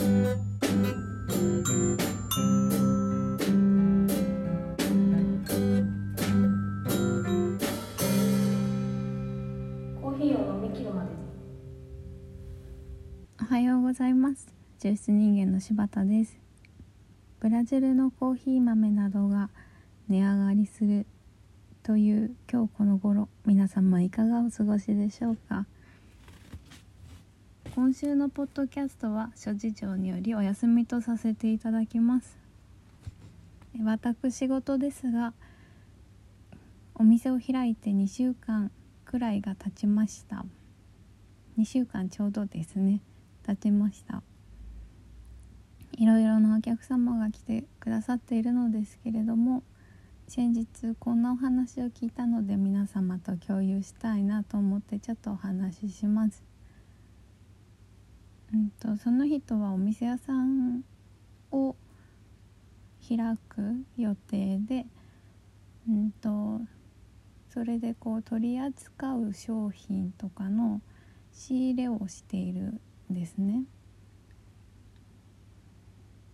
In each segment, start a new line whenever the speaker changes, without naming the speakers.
おはようございます。抽出人間の柴田です。ブラジルのコーヒー豆などが値上がりするという今日この頃皆様いかがお過ごしでしょうか？今週のポッドキャストは諸事情によりお休みとさせていただきます。私事ですがお店を開いて2週間くらいが経ちました。2週間ちょうどですね。経ちました。いろいろなお客様が来てくださっているのですけれども先日こんなお話を聞いたので皆様と共有したいなと思ってちょっとお話しします。うんとその人はお店屋さんを開く予定でうんとそれでこう取り扱う商品とかの仕入れをしているんですね。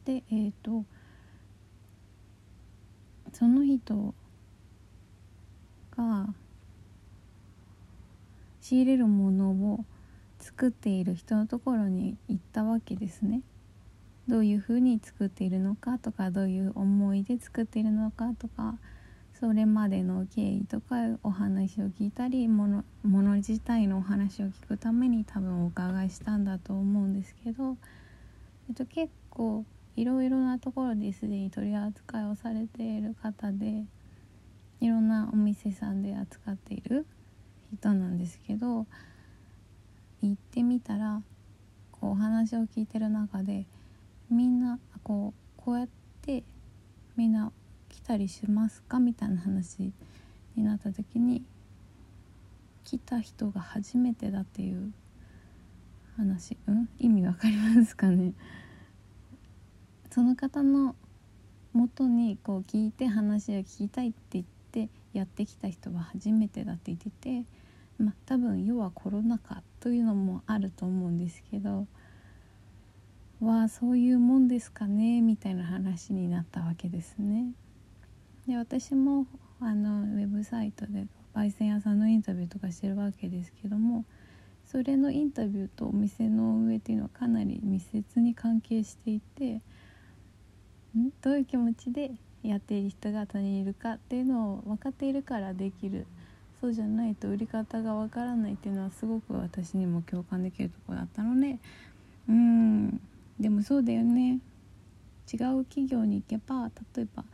でえーとその人が仕入れるものを作っている人のところに行ったわけですね。どういうふうに作っているのかとかどういう思いで作っているのかとかそれまでの経緯とかお話を聞いたりものもの自体のお話を聞くために多分お伺いしたんだと思うんですけど、えっと、結構いろいろなところですでに取り扱いをされている方でいろんなお店さんで扱っている人なんですけど行ってみたらこうお話を聞いてる中でみんなこうこうやってみんな来たりしますかみたいな話になった時に来た人が初めてだっていう話うん？意味わかりますかね？その方の元にこう聞いて話を聞きたいって言ってやってきた人は初めてだって言っててまあ多分要はコロナ禍というのもあると思うんですけどわあそういうもんですかねみたいな話になったわけですね。で私もあのウェブサイトで焙煎屋さんのインタビューとかしてるわけですけどもそれのインタビューとお店の運営っていうのはかなり密接に関係していてん？どういう気持ちでやっている人が他にいるかっていうのを分かっているからできるそうじゃないと売り方が分からないっていうのはすごく私にも共感できるところだったのでうん。でもそうだよね。違う企業に行けば例えば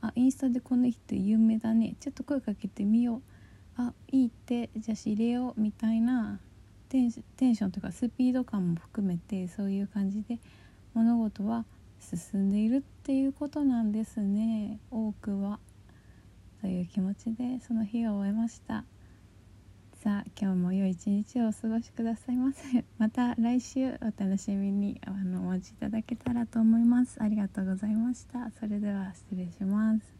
あインスタでこの人有名だね。ちょっと声かけてみよう。あいいって。じゃあ知れようみたいな。テンションとかスピード感も含めてそういう感じで物事は進んでいるっていうことなんですね。多くは。という気持ちでその日を終えました。さあ今日も良い一日をお過ごしくださいませ。また来週お楽しみにあのお待ちいただけたらと思います。ありがとうございました。それでは失礼します。